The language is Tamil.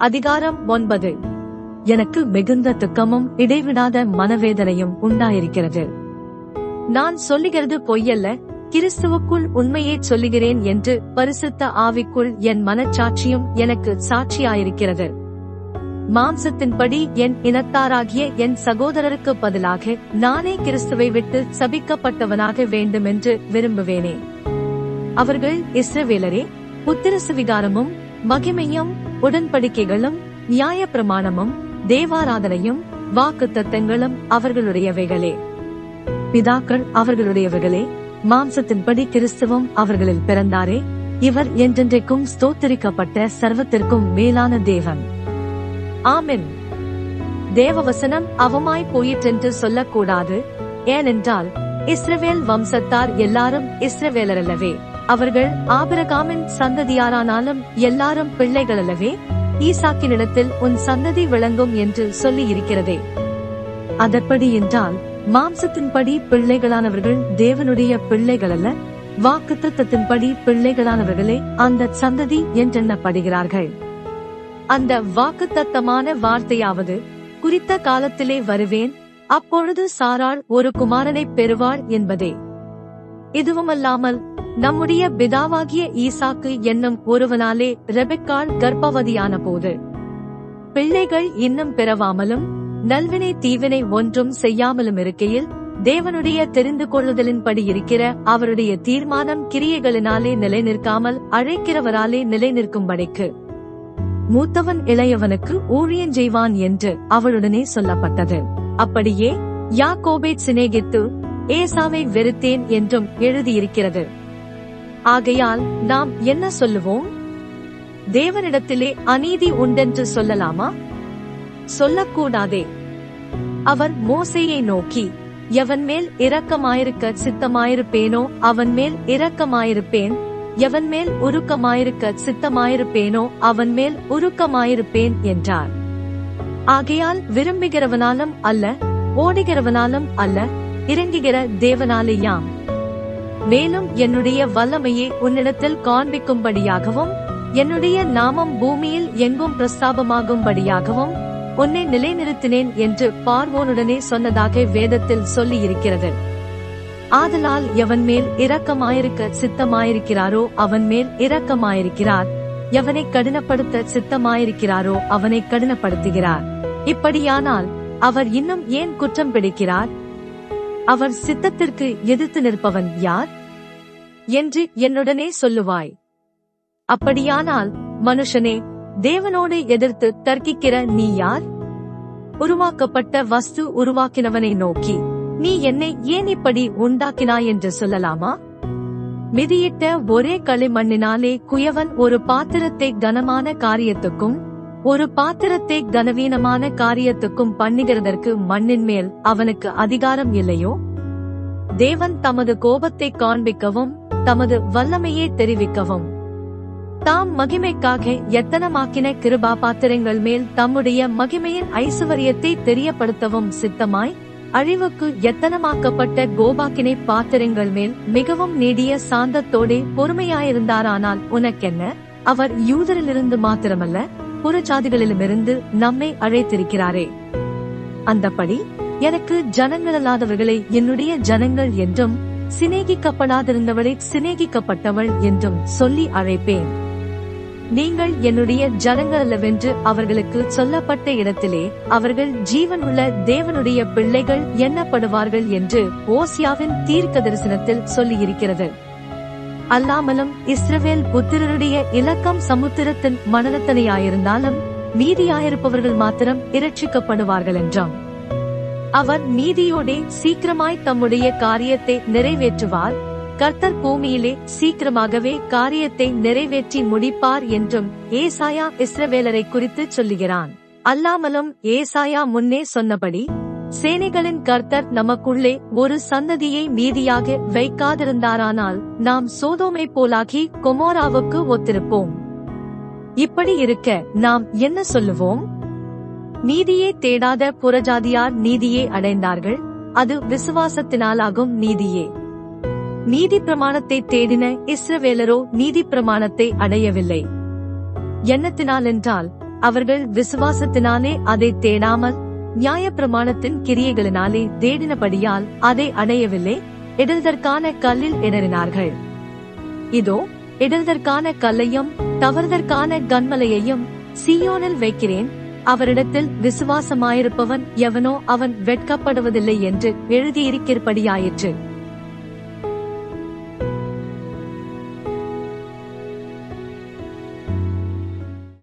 அதிகாரம் ஒன்பது. எனக்கு மிகுந்த துக்கமும் இடைவிடாத மனவேதனையும் உண்டாயிருக்கிறது. நான் சொல்லுகிறது பொய்யல்ல கிறிஸ்துவுக்குள் உண்மையை சொல்லுகிறேன் என்று பரிசுத்த ஆவிக்குள் என் மனச்சாட்சியும் எனக்கு சாட்சியாயிருக்கிறது. மாம்சத்தின்படி என் இனத்தாராகிய என் சகோதரருக்கு பதிலாக நானே கிறிஸ்துவை விட்டு சபிக்கப்பட்டவனாக வேண்டுமென்று விரும்புவேனே. அவர்கள் இஸ்ரவேலரே புத்திரசுவிகாரமும் மகிமையும் உடன்படிக்கைகளும் நியாய பிரமாணமும் தேவாராதனையும் வாக்கு தத்தங்களும் அவர்களுடையவைகளே. பிதாக்கள் அவர்களுடையவர்களே மாம்சத்தின்படி கிறிஸ்துவம் அவர்களில் பிறந்தாரே இவர் என்றென்றைக்கும் ஸ்தோத்தரிக்கப்பட்ட சர்வத்திற்கும் மேலான தேவன். ஆமின். தேவவசனம் அவமாய் போயிற்றென்று சொல்லக்கூடாது ஏனென்றால் இஸ்ரவேல் வம்சத்தார் எல்லாரும் இஸ்ரவேலரல்லவே. அவர்கள் ஆபிரகாமின் சந்ததியாரானாலும் எல்லாரும் பிள்ளைகளல்லவே ஈசாக்கினிடத்தில் உன் சந்ததி விளங்கும் என்று சொல்லி இருக்கிறதே அதற்படி என்றால் மாம்சத்தின்படி பிள்ளைகளானவர்கள் தேவனுடைய பிள்ளைகள் அல்ல வாக்குத்தத்தின்படி பிள்ளைகளானவர்களே அந்த சந்ததி என்றெண்ணப்படுகிறார்கள். அந்த வாக்குத்தத்தமான வார்த்தையாவது குறித்த காலத்திலே வருவேன் அப்பொழுது சாராள் ஒரு குமாரனை பெறுவாள் என்பதே. இதுவுமல்லாமல் நம்முடைய பிதாவாகிய ஈசாக்கு என்னும் ஒருவனாலே ரெபெக்காள் கர்ப்பவதியான போது பிள்ளைகள் இன்னும் பிறவாமலும் நல்வினை தீவினை ஒன்றும் செய்யாமலும் இருக்கையில் தேவனுடைய தெரிந்து கொள்ளுதலின்படி இருக்கிற அவருடைய தீர்மானம் கிரியைகளினாலே நிலை நிற்காமல் அழைக்கிறவராலே நிலை நிற்கும்படிக்கு மூத்தவன் இளையவனுக்கு ஊழியன் செய்வான் என்று அவளுடனே சொல்லப்பட்டது. அப்படியே யாக்கோபை சிநேகித்து ஏசாவை வெறுத்தேன் என்றும் எழுதியிருக்கிறது. ஆகையால் நாம் என்ன சொல்லுவோம்? தேவனிடத்திலே அநீதி உண்டென்று சொல்லலாமா? சொல்லக்கூடாதே. அவர் மோசையை நோக்கி எவன் மேல் இரக்கமாயிருக்க சித்தமாயிருப்பேனோ அவன் மேல் இரக்கமாயிருப்பேன். எவன் மேல் உருக்கமாயிருக்க சித்தமாயிருப்பேனோ அவன் மேல் உருக்கமாயிருப்பேன் என்றார். ஆகையால் விரும்புகிறவனாலும் அல்ல ஓடுகிறவனாலும் அல்ல இறங்குகிற தேவனாலேயாம். மேலும் என்னுடைய வல்லமையை உன்னிடத்தில் காண்பிக்கும்படியாகவும் என்னுடைய நாமம் பூமியில் எங்கும் பிரஸ்தாபமாகும்படியாகவும் உன்னை நிலைநிறுத்தினேன் என்று பார்வோனுடனே சொன்னதாக வேதத்தில் சொல்லி இருக்கிறது ஆதலால் எவன் மேல் இரக்கமாயிருக்க சித்தமாயிருக்கிறாரோ அவன் மேல் இரக்கமாயிருக்கிறார். எவனை கடினப்படுத்த சித்தமாயிருக்கிறாரோ அவனை கடினப்படுத்துகிறார். இப்படியானால் அவர் இன்னும் ஏன் குற்றம் பிடிக்கிறார்? அவர் சித்தத்திற்கு எதிர்த்து நிற்பவன் யார்? என்று என்னுடனே சொல்லுவாய். அப்படியானால் மனுஷனே தேவனோடு எதிர்த்து தர்க்கிக்கிற நீ யார்? உருவாக்கப்பட்ட வஸ்து உருவாக்கினவனை நோக்கி நீ என்னை ஏன் இப்படி உண்டாக்கினாய் என்று சொல்லலாமா? மிதியிட்ட ஒரே களிமண்ணினாலே குயவன் ஒரு பாத்திரத்தை கனமான காரியத்துக்கும் ஒரு பாத்திரத்தை கனவீனமான காரியத்துக்கும் பண்ணுகிறதற்கு மண்ணின் மேல் அவனுக்கு அதிகாரம் இல்லையோ? தேவன் தமது கோபத்தை காண்பிக்கவும் தமது வல்லமையை தெரிவிக்கவும். தாம் மகிமைக்காக எத்தனமாக்கின கிருபா பாத்திரங்கள் மேல் தம்முடைய மகிமையின் ஐசுவரியத்தை தெரியப்படுத்தவும் சித்தமாய் அழிவுக்கு எத்தனமாக்கப்பட்ட கோபாக்கினை பாத்திரங்கள் மேல் மிகவும் நீடிய சாந்தத்தோடே பொறுமையாயிருந்தாரானால் உனக்கென்ன? அவர் யூதரிலிருந்து மாத்திரமல்ல புறஜாதிகளிலுமிருந்து நம்மை அழைத்திருக்கிறாரே. அந்தபடி எனக்கு ஜனங்களல்லாதவர்களை என்னுடைய ஜனங்கள் என்றும் சிநேகிக்கப்படாதிருந்தவளை சிநேகிக்கப்பட்டவள் என்றும் சொல்லி அழைப்பேன். நீங்கள் என்னுடைய ஜனங்களல்லவென்று அவர்களுக்கு சொல்லப்பட்ட இடத்திலே அவர்கள் ஜீவன் உள்ள தேவனுடைய பிள்ளைகள் எண்ணப்படுவார்கள் என்று ஓசியாவின் தீர்க்க தரிசனத்தில் சொல்லியிருக்கிறது. அல்லாமலும் இஸ்ரவேல் புத்திரருடைய இலக்கம் சமுத்திரத்தின் மணலத்தனையாயிருந்தாலும் மீதியாயிருப்பவர்கள் மாத்திரம் இரட்சிக்கப்படுவார்கள் என்றாம் அவர் நீதியோடே சீக்கிரமாய் தம்முடைய காரியத்தை நிறைவேற்றுவார். கர்த்தர் பூமியிலே சீக்கிரமாகவே காரியத்தை நிறைவேற்றி முடிப்பார் என்றும் ஏசாயா இஸ்ரவேலரை குறித்து சொல்லுகிறான். அல்லாமலும் ஏசாயா முன்னே சொன்னபடி சேனைகளின் கர்த்தர் நமக்குள்ளே ஒரு சந்ததியை மீதியாக வைக்காதிருந்தாரானால் நாம் சோதோமை போலாகி கொமோராவுக்கு ஒத்திருப்போம். இப்படி இருக்க நாம் என்ன சொல்லுவோம்? நீதியே தேடாத புறஜாதியார் நீதியே அடைந்தார்கள். அது விசுவாசத்தினாலாகும் நீதியே. நீதி பிரமாணத்தை தேடின இஸ்ரவேலரோ நீதி பிரமாணத்தை அடையவில்லை. எண்ணத்தினால் என்றால் அவர்கள் விசுவாசத்தினாலே அதை தேடாமல் நியாயப்பிரமாணத்தின் கிரியைகளினாலே தேடினபடியால் அதை அடையவில்லை இடர்தற்கான கல்லில் இடறினார்கள். இதோ இடர்தற்கான கல்லையும் தவறுதற்கான கண்மலையையும் சீயோனில் வைக்கிறேன். அவரிடத்தில் விசுவாசமாயிருப்பவன் எவனோ அவன் வெட்கப்படுவதில்லை என்று எழுதியிருக்கிறபடியாயிற்று.